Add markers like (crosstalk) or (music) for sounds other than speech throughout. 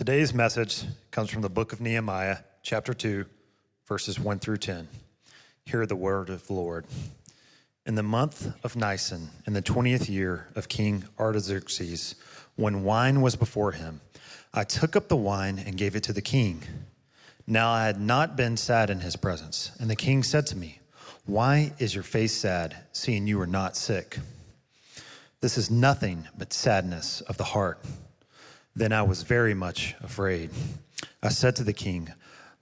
Today's message comes from the book of Nehemiah, chapter 2, verses 1 through 10. Hear the word of the Lord. In the month of Nisan, in the 20th year of King Artaxerxes, when wine was before him, I took up the wine and gave it to the king. Now I had not been sad in his presence. And the king said to me, Why is your face sad, seeing you are not sick? This is nothing but sadness of the heart. Then I was very much afraid. I said to the king,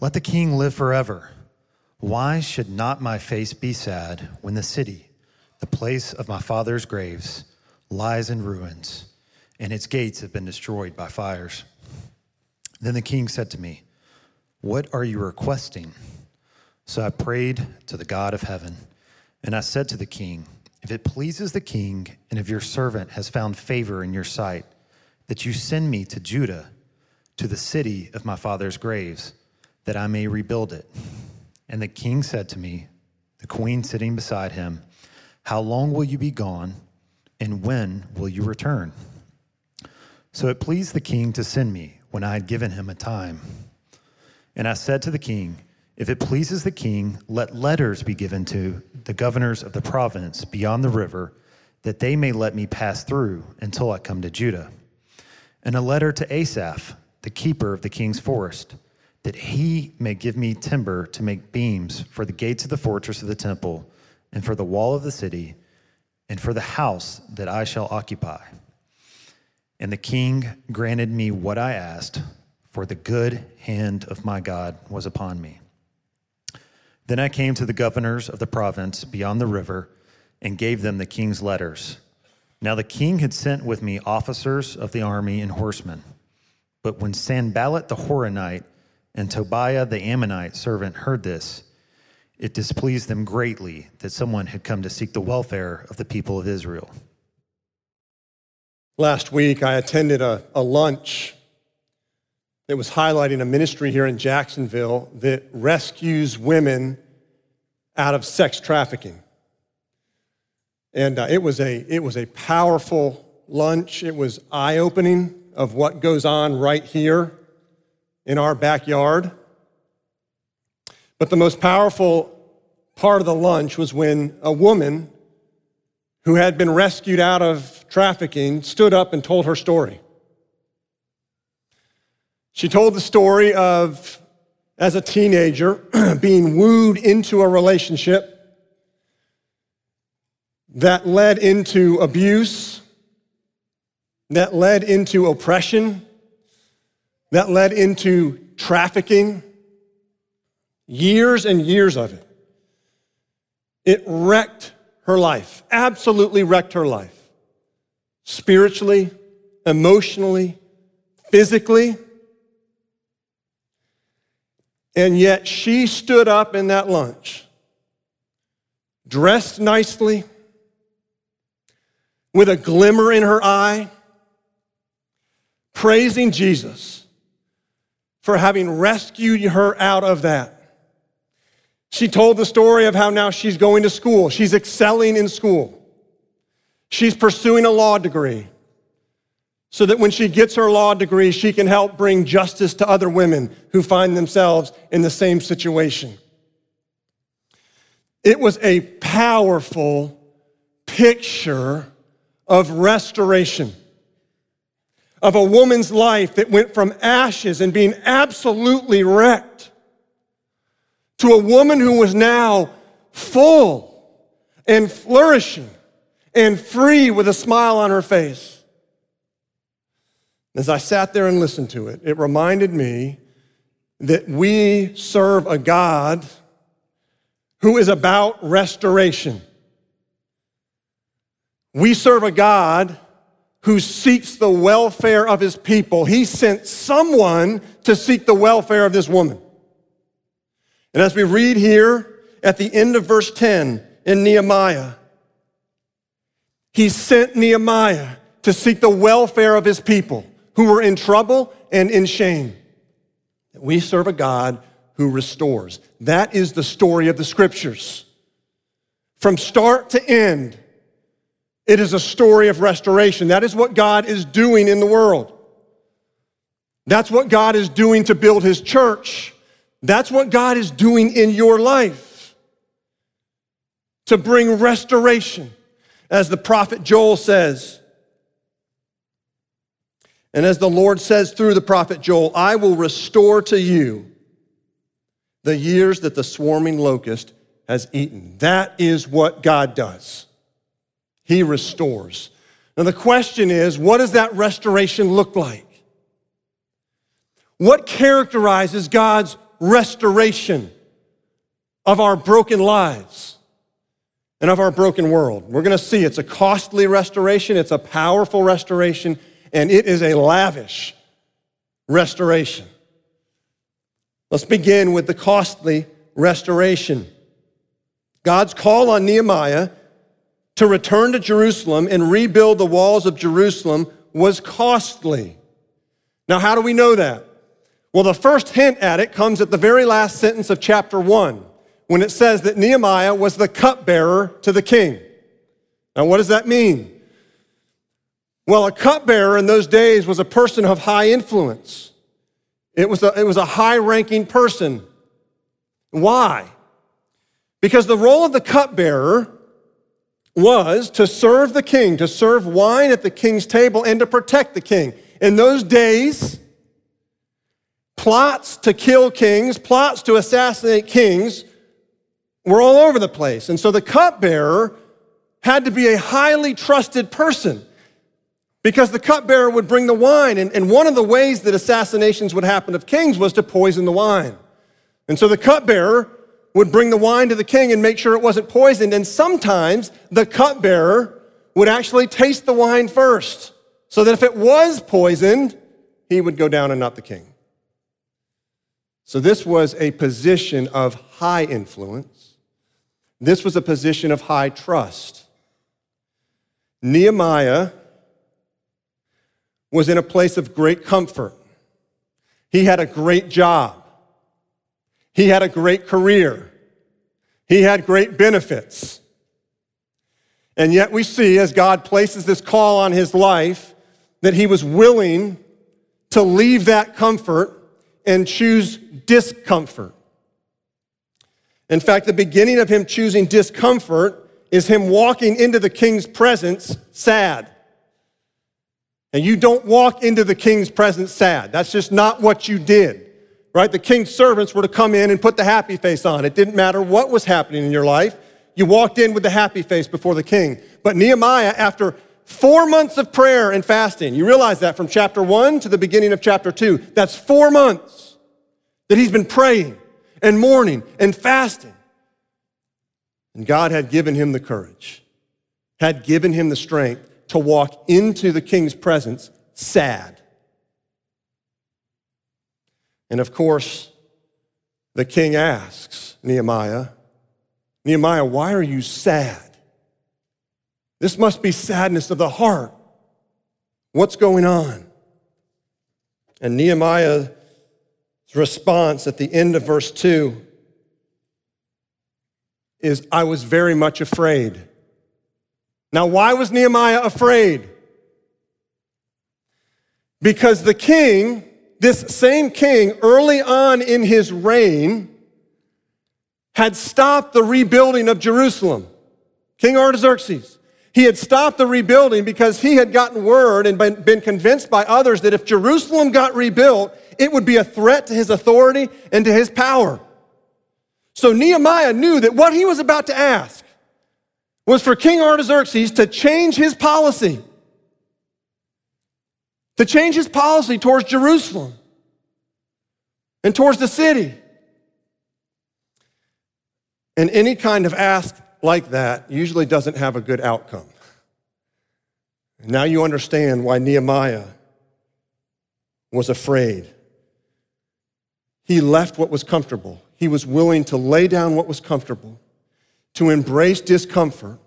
Let the king live forever. Why should not my face be sad when the city, the place of my father's graves, lies in ruins, and its gates have been destroyed by fires? Then the king said to me, What are you requesting? So I prayed to the God of heaven, and I said to the king, If it pleases the king, and if your servant has found favor in your sight, that you send me to Judah, to the city of my father's graves, that I may rebuild it. And the king said to me, the queen sitting beside him, How long will you be gone, and when will you return? So it pleased the king to send me when I had given him a time. And I said to the king, If it pleases the king, let letters be given to the governors of the province beyond the river, that they may let me pass through until I come to Judah and a letter to Asaph, the keeper of the king's forest, that he may give me timber to make beams for the gates of the fortress of the temple, and for the wall of the city, and for the house that I shall occupy. And the king granted me what I asked, for the good hand of my God was upon me. Then I came to the governors of the province beyond the river and gave them the king's letters. Now the king had sent with me officers of the army and horsemen. But when Sanballat the Horonite and Tobiah the Ammonite servant heard this, it displeased them greatly that someone had come to seek the welfare of the people of Israel. Last week, I attended a, a lunch that was highlighting a ministry here in Jacksonville that rescues women out of sex trafficking. And uh, it, was a, it was a powerful lunch. It was eye opening of what goes on right here in our backyard. But the most powerful part of the lunch was when a woman who had been rescued out of trafficking stood up and told her story. She told the story of, as a teenager, (clears throat) being wooed into a relationship that led into abuse, that led into oppression, that led into trafficking. Years and years of it. It wrecked her life, absolutely wrecked her life. Spiritually, emotionally, physically. And yet she stood up in that lunch, dressed nicely with a glimmer in her eye, praising Jesus for having rescued her out of that. She told the story of how now she's going to school, she's excelling in school, she's pursuing a law degree. So that when she gets her law degree, she can help bring justice to other women who find themselves in the same situation. It was a powerful picture of restoration, of a woman's life that went from ashes and being absolutely wrecked to a woman who was now full and flourishing and free with a smile on her face. As I sat there and listened to it, it reminded me that we serve a God who is about restoration. We serve a God who seeks the welfare of his people. He sent someone to seek the welfare of this woman. And as we read here at the end of verse 10 in Nehemiah, he sent Nehemiah to seek the welfare of his people who were in trouble and in shame. We serve a God who restores. That is the story of the scriptures. From start to end, it is a story of restoration. That is what God is doing in the world. That's what God is doing to build his church. That's what God is doing in your life to bring restoration, as the prophet Joel says. And as the Lord says through the prophet Joel, I will restore to you the years that the swarming locust has eaten. That is what God does. He restores. Now, the question is what does that restoration look like? What characterizes God's restoration of our broken lives and of our broken world? We're going to see it's a costly restoration, it's a powerful restoration, and it is a lavish restoration. Let's begin with the costly restoration. God's call on Nehemiah to return to Jerusalem and rebuild the walls of Jerusalem was costly. Now, how do we know that? Well, the first hint at it comes at the very last sentence of chapter 1 when it says that Nehemiah was the cupbearer to the king. Now, what does that mean? Well, a cupbearer in those days was a person of high influence. It was a, it was a high ranking person. Why? Because the role of the cupbearer was to serve the king, to serve wine at the king's table, and to protect the king. In those days, plots to kill kings, plots to assassinate kings were all over the place. And so the cupbearer had to be a highly trusted person because the cupbearer would bring the wine. And, and one of the ways that assassinations would happen of kings was to poison the wine. And so the cupbearer would bring the wine to the king and make sure it wasn't poisoned. And sometimes the cupbearer would actually taste the wine first, so that if it was poisoned, he would go down and not the king. So this was a position of high influence. This was a position of high trust. Nehemiah was in a place of great comfort. He had a great job. He had a great career. He had great benefits. And yet we see as God places this call on his life that he was willing to leave that comfort and choose discomfort. In fact, the beginning of him choosing discomfort is him walking into the king's presence sad. And you don't walk into the king's presence sad. That's just not what you did. Right? The king's servants were to come in and put the happy face on. It didn't matter what was happening in your life. You walked in with the happy face before the king. But Nehemiah, after four months of prayer and fasting, you realize that from chapter one to the beginning of chapter two, that's four months that he's been praying and mourning and fasting. And God had given him the courage, had given him the strength to walk into the king's presence sad. And of course, the king asks Nehemiah, Nehemiah, why are you sad? This must be sadness of the heart. What's going on? And Nehemiah's response at the end of verse 2 is I was very much afraid. Now, why was Nehemiah afraid? Because the king, this same king, early on in his reign, had stopped the rebuilding of Jerusalem. King Artaxerxes. He had stopped the rebuilding because he had gotten word and been convinced by others that if Jerusalem got rebuilt, it would be a threat to his authority and to his power. So Nehemiah knew that what he was about to ask was for King Artaxerxes to change his policy, to change his policy towards Jerusalem and towards the city. And any kind of ask like that usually doesn't have a good outcome. Now you understand why Nehemiah was afraid. He left what was comfortable. He was willing to lay down what was comfortable to embrace discomfort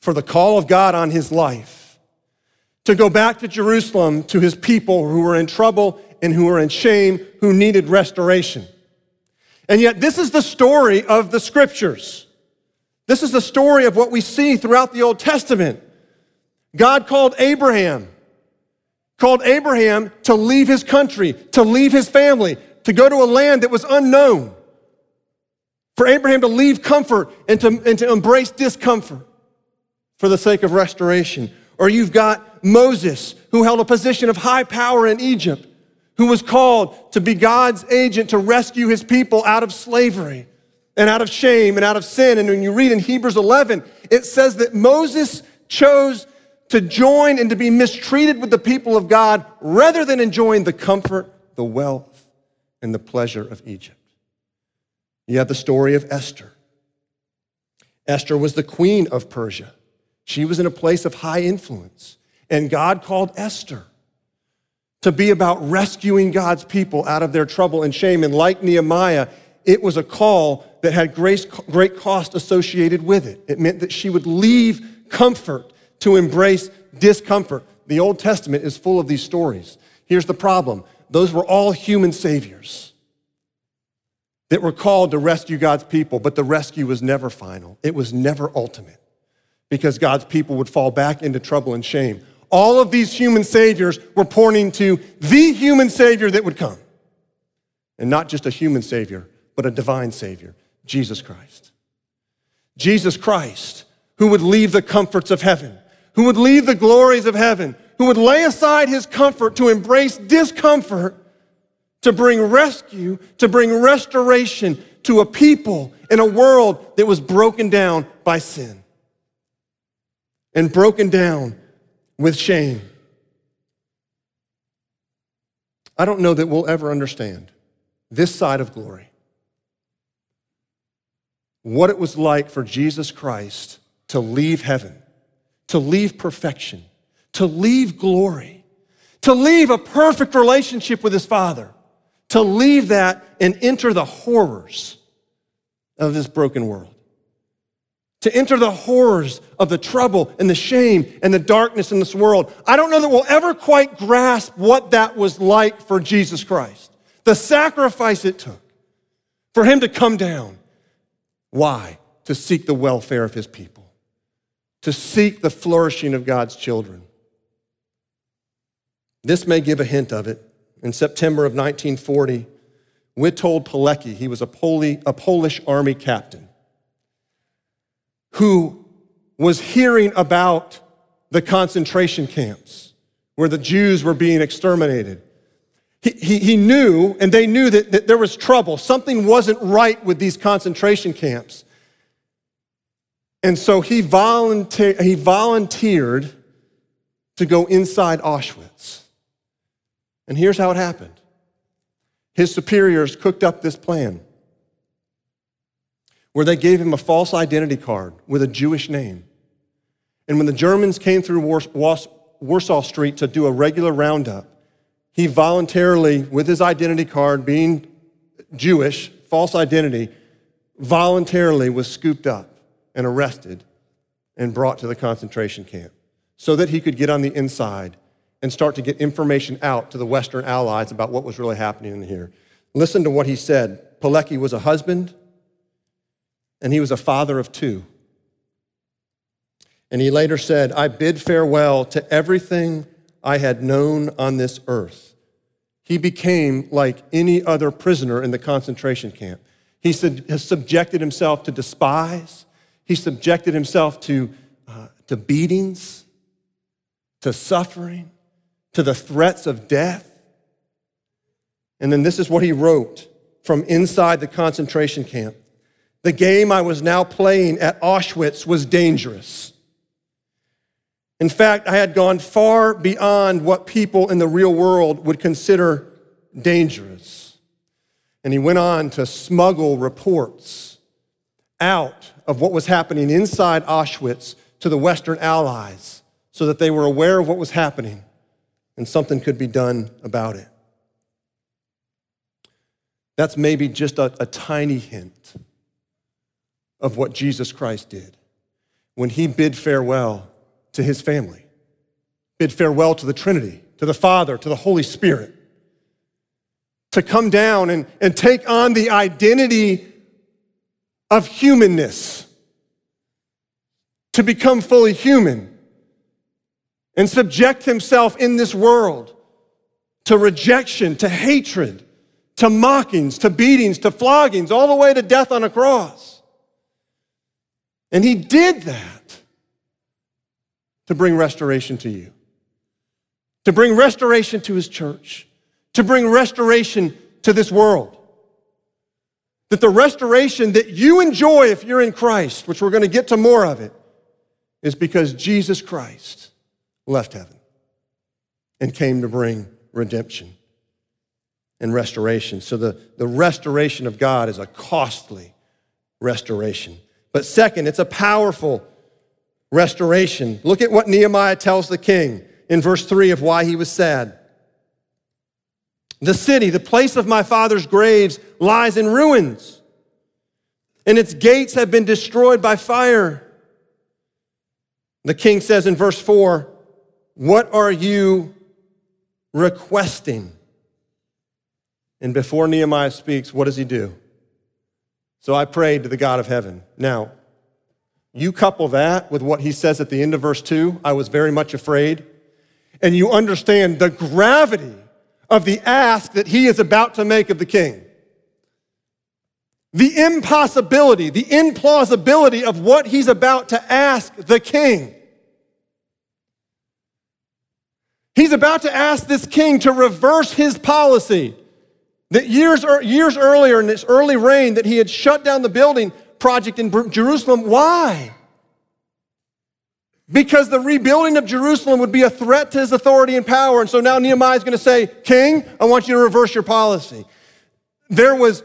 for the call of God on his life, to go back to Jerusalem to his people who were in trouble and who were in shame, who needed restoration. And yet, this is the story of the scriptures. This is the story of what we see throughout the Old Testament. God called Abraham called Abraham to leave his country, to leave his family, to go to a land that was unknown. For Abraham to leave comfort and to, and to embrace discomfort for the sake of restoration. Or you've got Moses, who held a position of high power in Egypt, who was called to be God's agent to rescue his people out of slavery and out of shame and out of sin. And when you read in Hebrews 11, it says that Moses chose to join and to be mistreated with the people of God rather than enjoying the comfort, the wealth, and the pleasure of Egypt. You have the story of Esther. Esther was the queen of Persia. She was in a place of high influence. And God called Esther to be about rescuing God's people out of their trouble and shame. And like Nehemiah, it was a call that had great cost associated with it. It meant that she would leave comfort to embrace discomfort. The Old Testament is full of these stories. Here's the problem those were all human saviors that were called to rescue God's people, but the rescue was never final, it was never ultimate because God's people would fall back into trouble and shame. All of these human saviors were pointing to the human savior that would come. And not just a human savior, but a divine savior, Jesus Christ. Jesus Christ, who would leave the comforts of heaven, who would leave the glories of heaven, who would lay aside his comfort to embrace discomfort, to bring rescue, to bring restoration to a people in a world that was broken down by sin and broken down with shame. I don't know that we'll ever understand this side of glory what it was like for Jesus Christ to leave heaven, to leave perfection, to leave glory, to leave a perfect relationship with his Father, to leave that and enter the horrors of this broken world to enter the horrors of the trouble and the shame and the darkness in this world. I don't know that we'll ever quite grasp what that was like for Jesus Christ, the sacrifice it took for him to come down. Why? To seek the welfare of his people, to seek the flourishing of God's children. This may give a hint of it. In September of 1940, Witold Pilecki, he was a, Polish army captain who was hearing about the concentration camps where the Jews were being exterminated. He, he, he knew, and they knew that, that there was trouble. Something wasn't right with these concentration camps. And so he, volunteer, he volunteered to go inside Auschwitz. And here's how it happened his superiors cooked up this plan where they gave him a false identity card with a Jewish name. And when the Germans came through Warsaw Street to do a regular roundup, he voluntarily, with his identity card, being Jewish, false identity, voluntarily was scooped up and arrested and brought to the concentration camp so that he could get on the inside and start to get information out to the Western allies about what was really happening in here. Listen to what he said. Pilecki was a husband, and he was a father of two. And he later said, I bid farewell to everything I had known on this earth. He became like any other prisoner in the concentration camp. He has subjected himself to despise, he subjected himself to, uh, to beatings, to suffering, to the threats of death. And then this is what he wrote from inside the concentration camp. The game I was now playing at Auschwitz was dangerous. In fact, I had gone far beyond what people in the real world would consider dangerous. And he went on to smuggle reports out of what was happening inside Auschwitz to the Western Allies so that they were aware of what was happening and something could be done about it. That's maybe just a, a tiny hint of what Jesus Christ did when he bid farewell to his family, bid farewell to the Trinity, to the Father, to the Holy Spirit, to come down and, and take on the identity of humanness, to become fully human and subject himself in this world to rejection, to hatred, to mockings, to beatings, to floggings, all the way to death on a cross. And he did that to bring restoration to you, to bring restoration to his church, to bring restoration to this world. That the restoration that you enjoy if you're in Christ, which we're going to get to more of it, is because Jesus Christ left heaven and came to bring redemption and restoration. So the, the restoration of God is a costly restoration. But second, it's a powerful restoration. Look at what Nehemiah tells the king in verse 3 of why he was sad. The city, the place of my father's graves, lies in ruins, and its gates have been destroyed by fire. The king says in verse 4 what are you requesting? And before Nehemiah speaks, what does he do? So I prayed to the God of heaven. Now, you couple that with what he says at the end of verse 2, I was very much afraid, and you understand the gravity of the ask that he is about to make of the king. The impossibility, the implausibility of what he's about to ask the king. He's about to ask this king to reverse his policy. That years, er, years earlier, in this early reign, that he had shut down the building project in Jerusalem. Why? Because the rebuilding of Jerusalem would be a threat to his authority and power. And so now Nehemiah is going to say, King, I want you to reverse your policy. There was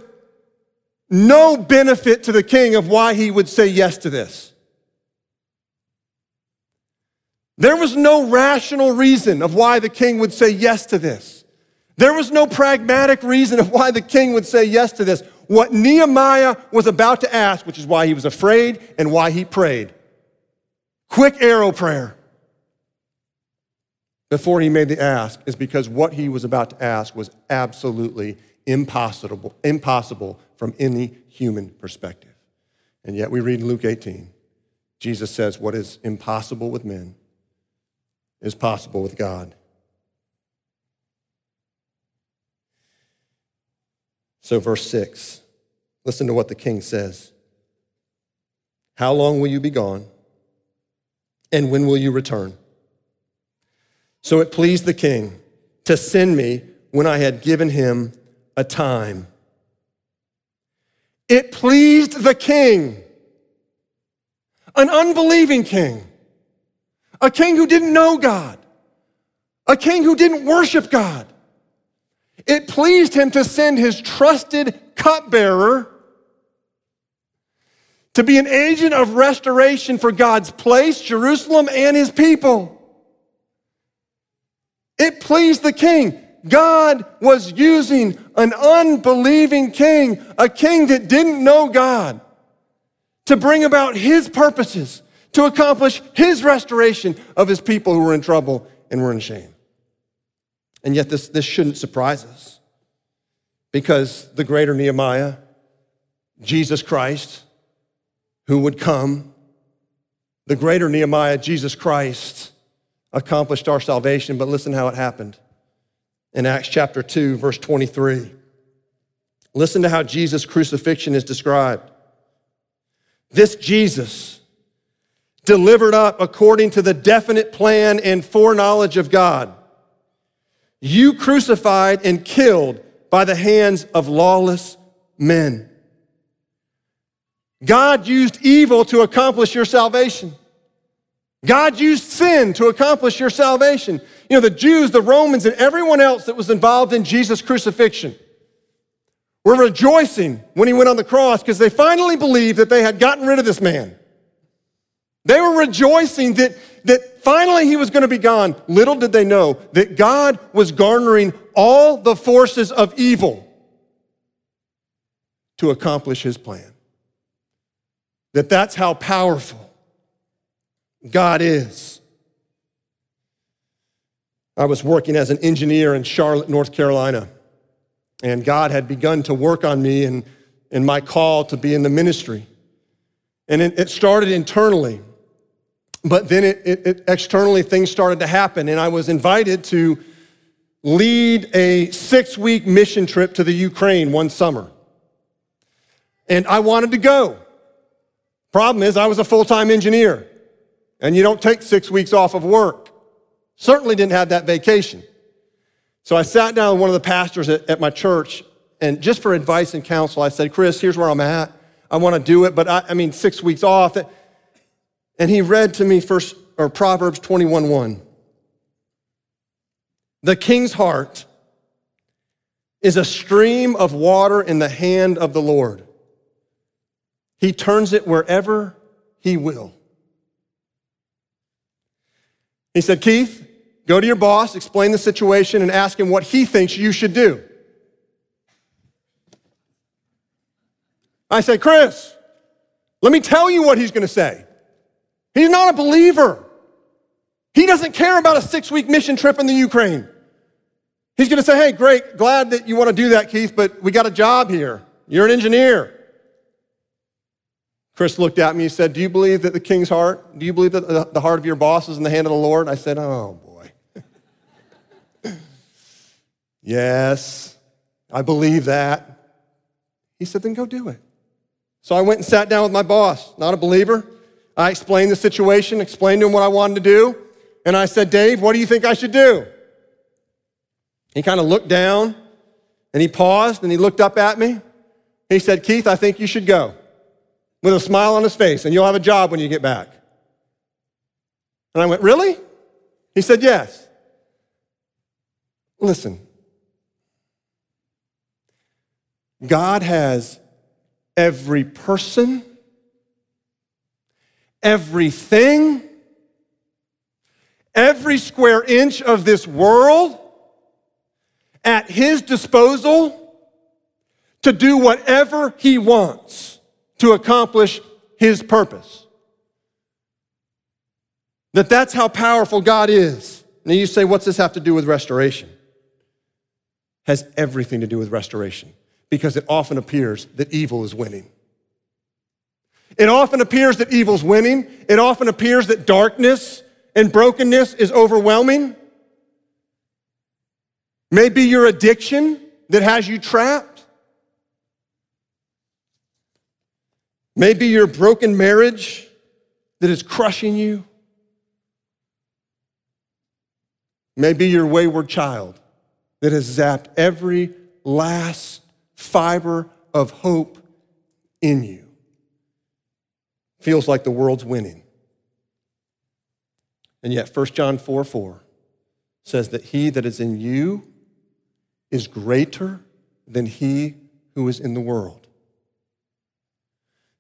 no benefit to the king of why he would say yes to this. There was no rational reason of why the king would say yes to this. There was no pragmatic reason of why the king would say yes to this. What Nehemiah was about to ask, which is why he was afraid and why he prayed. Quick arrow prayer. Before he made the ask, is because what he was about to ask was absolutely impossible, impossible from any human perspective. And yet we read in Luke 18, Jesus says, What is impossible with men is possible with God. So, verse 6, listen to what the king says How long will you be gone? And when will you return? So it pleased the king to send me when I had given him a time. It pleased the king, an unbelieving king a king who didn't know God, a king who didn't worship God. It pleased him to send his trusted cupbearer to be an agent of restoration for God's place, Jerusalem, and his people. It pleased the king. God was using an unbelieving king, a king that didn't know God, to bring about his purposes to accomplish his restoration of his people who were in trouble and were in shame. And yet, this, this shouldn't surprise us because the greater Nehemiah, Jesus Christ, who would come, the greater Nehemiah, Jesus Christ, accomplished our salvation. But listen how it happened in Acts chapter 2, verse 23. Listen to how Jesus' crucifixion is described. This Jesus, delivered up according to the definite plan and foreknowledge of God. You crucified and killed by the hands of lawless men. God used evil to accomplish your salvation. God used sin to accomplish your salvation. You know, the Jews, the Romans, and everyone else that was involved in Jesus' crucifixion were rejoicing when he went on the cross because they finally believed that they had gotten rid of this man. They were rejoicing that, that finally he was going to be gone. Little did they know that God was garnering all the forces of evil to accomplish his plan. That that's how powerful God is. I was working as an engineer in Charlotte, North Carolina, and God had begun to work on me and in my call to be in the ministry. And it, it started internally But then it, it, it, externally, things started to happen, and I was invited to lead a six week mission trip to the Ukraine one summer. And I wanted to go. Problem is, I was a full time engineer, and you don't take six weeks off of work. Certainly didn't have that vacation. So I sat down with one of the pastors at, at my church, and just for advice and counsel, I said, Chris, here's where I'm at. I want to do it, but I, I mean, six weeks off. And he read to me first, or Proverbs 21 1. The king's heart is a stream of water in the hand of the Lord. He turns it wherever he will. He said, Keith, go to your boss, explain the situation, and ask him what he thinks you should do. I said, Chris, let me tell you what he's going to say. He's not a believer. He doesn't care about a six week mission trip in the Ukraine. He's going to say, Hey, great, glad that you want to do that, Keith, but we got a job here. You're an engineer. Chris looked at me and said, Do you believe that the king's heart, do you believe that the heart of your boss is in the hand of the Lord? I said, Oh, boy. (laughs) yes, I believe that. He said, Then go do it. So I went and sat down with my boss, not a believer. I explained the situation, explained to him what I wanted to do, and I said, Dave, what do you think I should do? He kind of looked down and he paused and he looked up at me. He said, Keith, I think you should go with a smile on his face and you'll have a job when you get back. And I went, Really? He said, Yes. Listen, God has every person everything, every square inch of this world at his disposal to do whatever he wants to accomplish his purpose. That that's how powerful God is. Now you say, what's this have to do with restoration? Has everything to do with restoration because it often appears that evil is winning. It often appears that evil's winning. It often appears that darkness and brokenness is overwhelming. Maybe your addiction that has you trapped. Maybe your broken marriage that is crushing you. Maybe your wayward child that has zapped every last fiber of hope in you feels like the world's winning. And yet 1 John 4 4 says that he that is in you is greater than he who is in the world.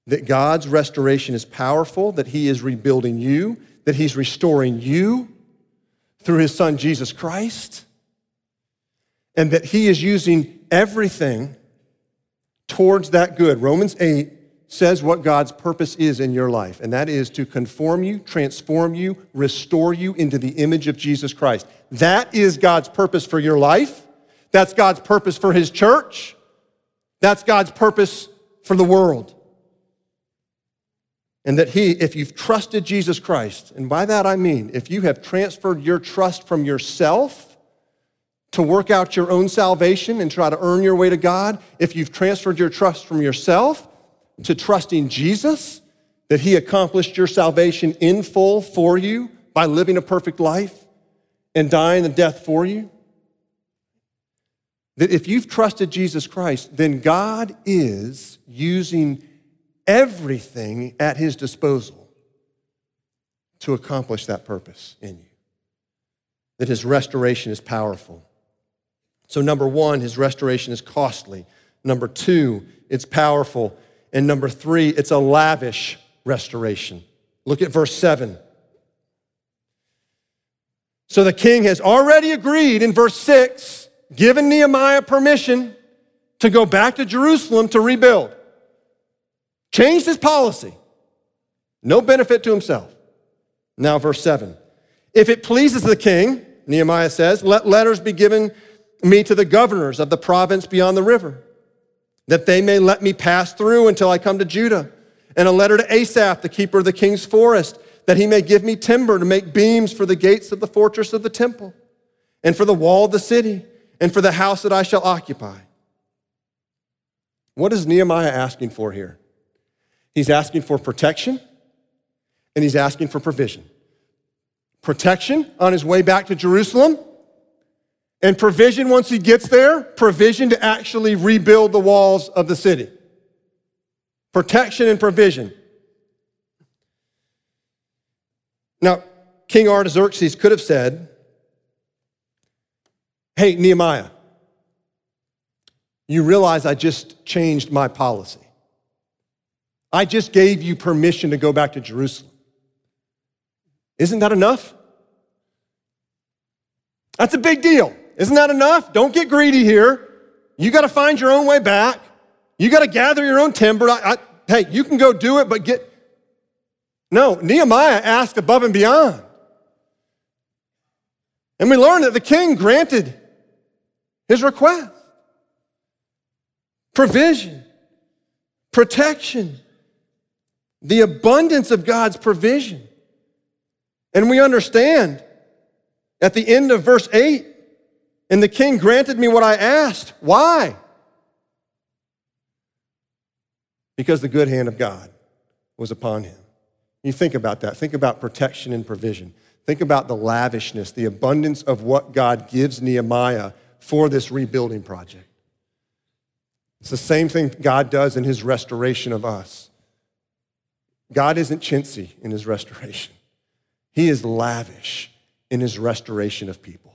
That God's restoration is powerful, that he is rebuilding you, that he's restoring you through his son Jesus Christ, and that he is using everything towards that good. Romans 8 says what God's purpose is in your life, and that is to conform you, transform you, restore you into the image of Jesus Christ. That is God's purpose for your life. That's God's purpose for His church. That's God's purpose for the world. And that He, if you've trusted Jesus Christ, and by that I mean if you have transferred your trust from yourself to work out your own salvation and try to earn your way to God, if you've transferred your trust from yourself to trusting Jesus, that He accomplished your salvation in full for you by living a perfect life and dying the death for you. That if you've trusted Jesus Christ, then God is using everything at His disposal to accomplish that purpose in you. That His restoration is powerful. So, number one, His restoration is costly. Number two, it's powerful. And number three, it's a lavish restoration. Look at verse seven. So the king has already agreed in verse six, given Nehemiah permission to go back to Jerusalem to rebuild. Changed his policy. No benefit to himself. Now, verse 7. If it pleases the king, Nehemiah says, let letters be given me to the governors of the province beyond the river that they may let me pass through until I come to Judah. And a letter to Asaph, the keeper of the king's forest, that he may give me timber to make beams for the gates of the fortress of the temple, and for the wall of the city, and for the house that I shall occupy. What is Nehemiah asking for here? He's asking for protection and he's asking for provision. Protection on his way back to Jerusalem, and provision once he gets there, provision to actually rebuild the walls of the city. Protection and provision. Now, King Artaxerxes could have said, Hey, Nehemiah, you realize I just changed my policy. I just gave you permission to go back to Jerusalem. Isn't that enough? That's a big deal. Isn't that enough? Don't get greedy here. You got to find your own way back. You got to gather your own timber. I, I, hey, you can go do it, but get. No, Nehemiah asked above and beyond. And we learn that the king granted his request provision, protection, the abundance of God's provision. And we understand at the end of verse 8, and the king granted me what I asked. Why? Because the good hand of God was upon him. You think about that. Think about protection and provision. Think about the lavishness, the abundance of what God gives Nehemiah for this rebuilding project. It's the same thing God does in his restoration of us. God isn't chintzy in his restoration, he is lavish in his restoration of people.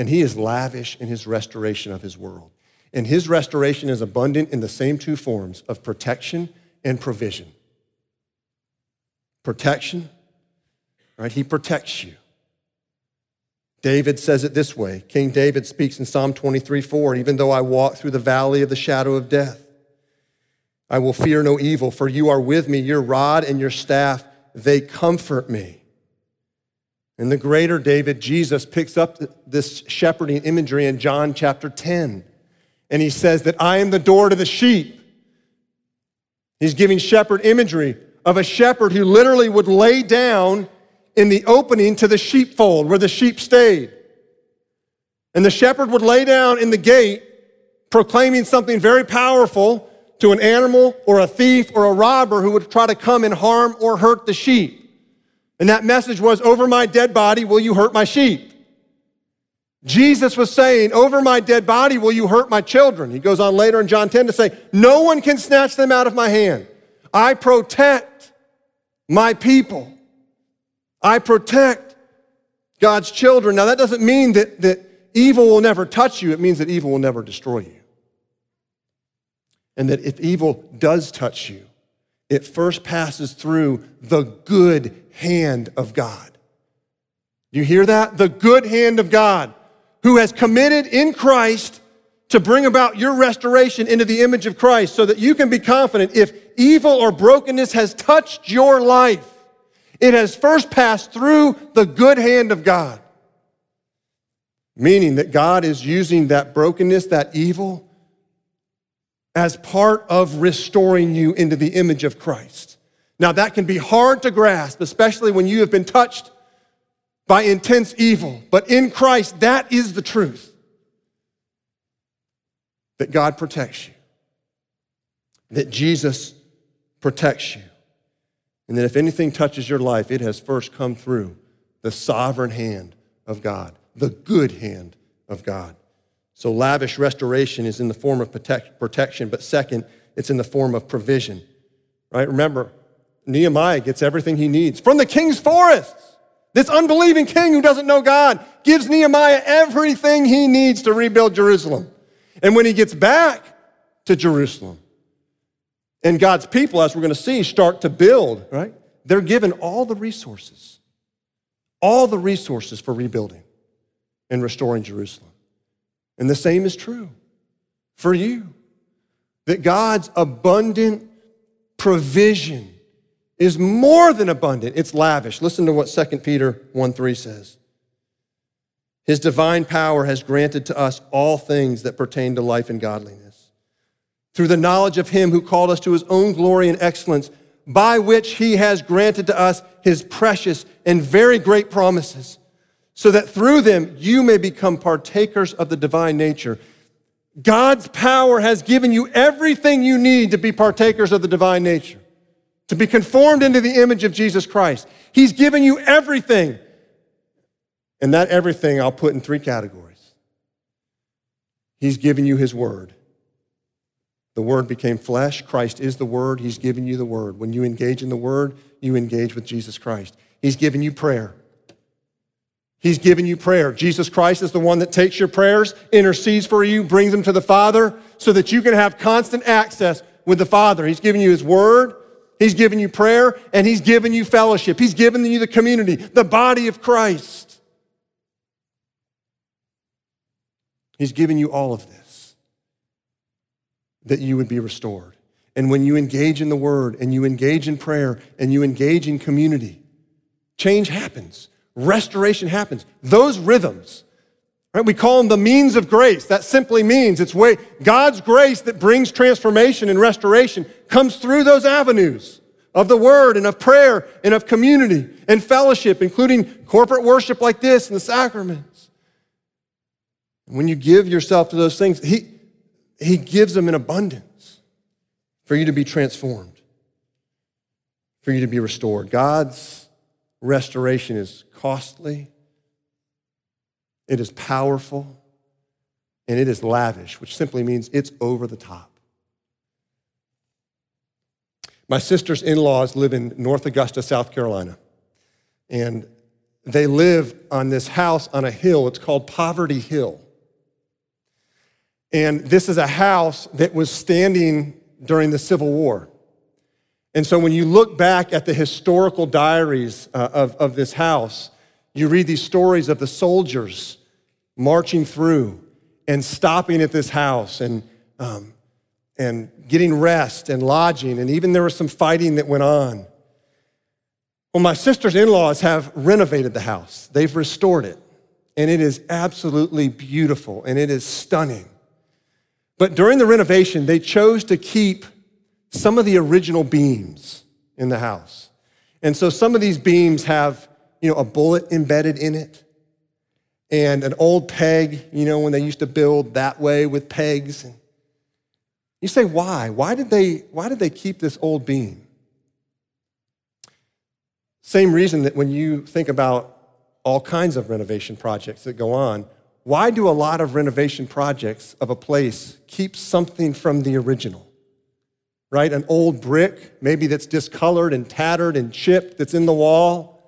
And he is lavish in his restoration of his world. And his restoration is abundant in the same two forms of protection and provision. Protection, right? He protects you. David says it this way King David speaks in Psalm 23 4 Even though I walk through the valley of the shadow of death, I will fear no evil, for you are with me. Your rod and your staff, they comfort me. And the greater David, Jesus, picks up this shepherding imagery in John chapter 10. And he says that I am the door to the sheep. He's giving shepherd imagery of a shepherd who literally would lay down in the opening to the sheepfold where the sheep stayed. And the shepherd would lay down in the gate, proclaiming something very powerful to an animal or a thief or a robber who would try to come and harm or hurt the sheep. And that message was, Over my dead body, will you hurt my sheep? Jesus was saying, Over my dead body, will you hurt my children? He goes on later in John 10 to say, No one can snatch them out of my hand. I protect my people. I protect God's children. Now, that doesn't mean that, that evil will never touch you, it means that evil will never destroy you. And that if evil does touch you, it first passes through the good hand of God. You hear that? The good hand of God, who has committed in Christ to bring about your restoration into the image of Christ so that you can be confident if evil or brokenness has touched your life, it has first passed through the good hand of God. Meaning that God is using that brokenness, that evil, as part of restoring you into the image of Christ. Now, that can be hard to grasp, especially when you have been touched by intense evil. But in Christ, that is the truth that God protects you, that Jesus protects you. And that if anything touches your life, it has first come through the sovereign hand of God, the good hand of God. So, lavish restoration is in the form of protect, protection, but second, it's in the form of provision. Right? Remember, Nehemiah gets everything he needs from the king's forests. This unbelieving king who doesn't know God gives Nehemiah everything he needs to rebuild Jerusalem. And when he gets back to Jerusalem, and God's people, as we're going to see, start to build, right? They're given all the resources, all the resources for rebuilding and restoring Jerusalem. And the same is true for you that God's abundant provision is more than abundant, it's lavish. Listen to what 2 Peter 1 3 says. His divine power has granted to us all things that pertain to life and godliness through the knowledge of him who called us to his own glory and excellence by which he has granted to us his precious and very great promises, so that through them you may become partakers of the divine nature. God's power has given you everything you need to be partakers of the divine nature, to be conformed into the image of Jesus Christ. He's given you everything. And that everything I'll put in three categories. He's given you his word. The Word became flesh. Christ is the Word. He's given you the Word. When you engage in the Word, you engage with Jesus Christ. He's given you prayer. He's given you prayer. Jesus Christ is the one that takes your prayers, intercedes for you, brings them to the Father so that you can have constant access with the Father. He's given you His Word. He's given you prayer and He's given you fellowship. He's given you the community, the body of Christ. He's given you all of this that you would be restored. And when you engage in the word and you engage in prayer and you engage in community, change happens, restoration happens. Those rhythms, right? We call them the means of grace. That simply means it's way God's grace that brings transformation and restoration comes through those avenues of the word and of prayer and of community and fellowship, including corporate worship like this and the sacraments. When you give yourself to those things, he, he gives them in abundance for you to be transformed, for you to be restored. God's restoration is costly, it is powerful, and it is lavish, which simply means it's over the top. My sister's in laws live in North Augusta, South Carolina. And they live on this house on a hill. It's called Poverty Hill. And this is a house that was standing during the Civil War. And so when you look back at the historical diaries uh, of, of this house, you read these stories of the soldiers marching through and stopping at this house and, um, and getting rest and lodging. And even there was some fighting that went on. Well, my sister's in laws have renovated the house, they've restored it. And it is absolutely beautiful and it is stunning. But during the renovation, they chose to keep some of the original beams in the house. And so some of these beams have, you know, a bullet embedded in it and an old peg, you know, when they used to build that way with pegs. You say, why? Why did they, why did they keep this old beam? Same reason that when you think about all kinds of renovation projects that go on, why do a lot of renovation projects of a place keep something from the original? Right? An old brick, maybe that's discolored and tattered and chipped that's in the wall,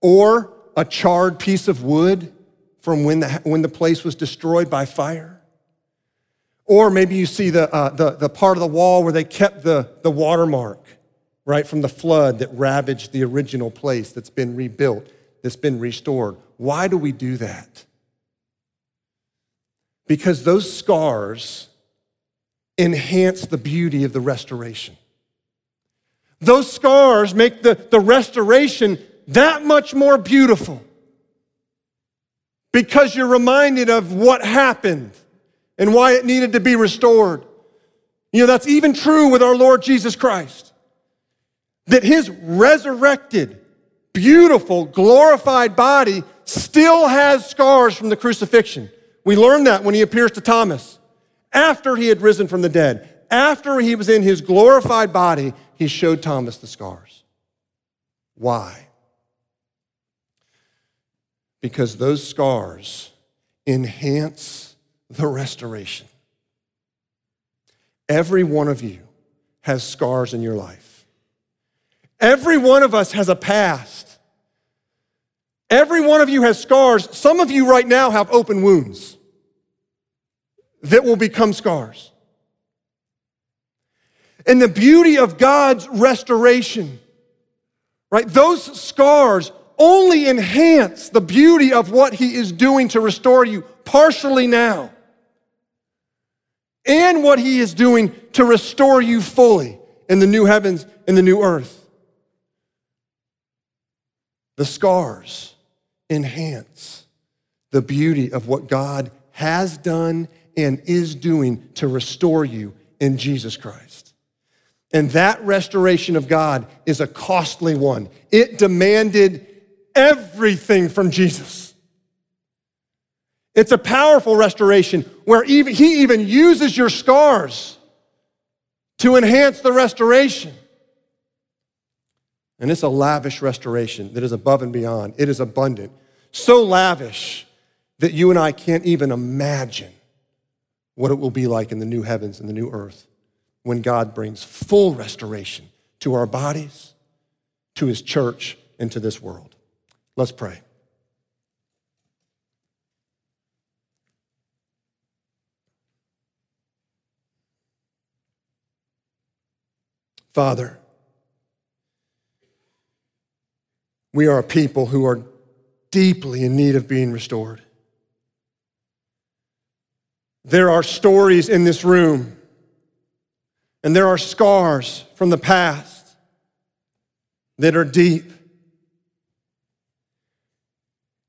or a charred piece of wood from when the, when the place was destroyed by fire. Or maybe you see the, uh, the, the part of the wall where they kept the, the watermark, right, from the flood that ravaged the original place that's been rebuilt, that's been restored. Why do we do that? because those scars enhance the beauty of the restoration. Those scars make the, the restoration that much more beautiful because you're reminded of what happened and why it needed to be restored. You know, that's even true with our Lord Jesus Christ. That his resurrected, beautiful, glorified body still has scars from the crucifixion. We learn that when he appears to Thomas. After he had risen from the dead, after he was in his glorified body, he showed Thomas the scars. Why? Because those scars enhance the restoration. Every one of you has scars in your life. Every one of us has a past. Every one of you has scars. Some of you right now have open wounds that will become scars. And the beauty of God's restoration, right? Those scars only enhance the beauty of what He is doing to restore you partially now, and what He is doing to restore you fully in the new heavens and the new earth. The scars enhance the beauty of what God has done and is doing to restore you in Jesus Christ. And that restoration of God is a costly one. It demanded everything from Jesus. It's a powerful restoration where even, he even uses your scars to enhance the restoration. And it's a lavish restoration that is above and beyond. It is abundant. So lavish that you and I can't even imagine what it will be like in the new heavens and the new earth when God brings full restoration to our bodies, to his church, and to this world. Let's pray. Father, we are a people who are deeply in need of being restored. There are stories in this room, and there are scars from the past that are deep.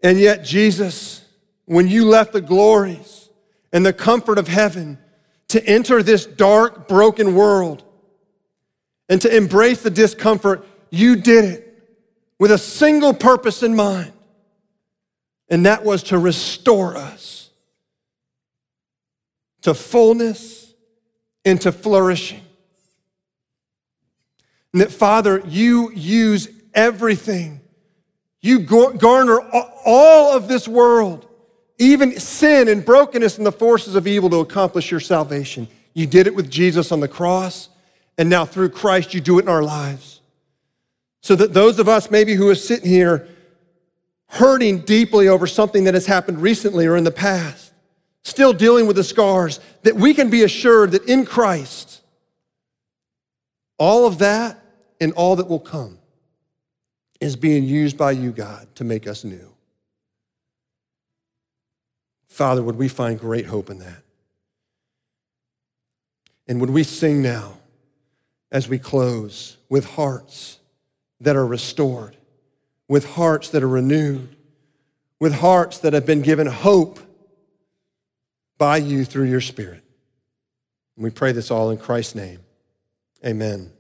And yet, Jesus, when you left the glories and the comfort of heaven to enter this dark, broken world and to embrace the discomfort, you did it with a single purpose in mind, and that was to restore us to fullness and to flourishing. And that, Father, you use everything. You garner all of this world, even sin and brokenness and the forces of evil to accomplish your salvation. You did it with Jesus on the cross, and now through Christ, you do it in our lives. So that those of us maybe who are sitting here hurting deeply over something that has happened recently or in the past, still dealing with the scars, that we can be assured that in Christ, all of that and all that will come is being used by you, God, to make us new. Father, would we find great hope in that? And would we sing now as we close with hearts that are restored, with hearts that are renewed, with hearts that have been given hope by you through your Spirit. And we pray this all in Christ's name. Amen.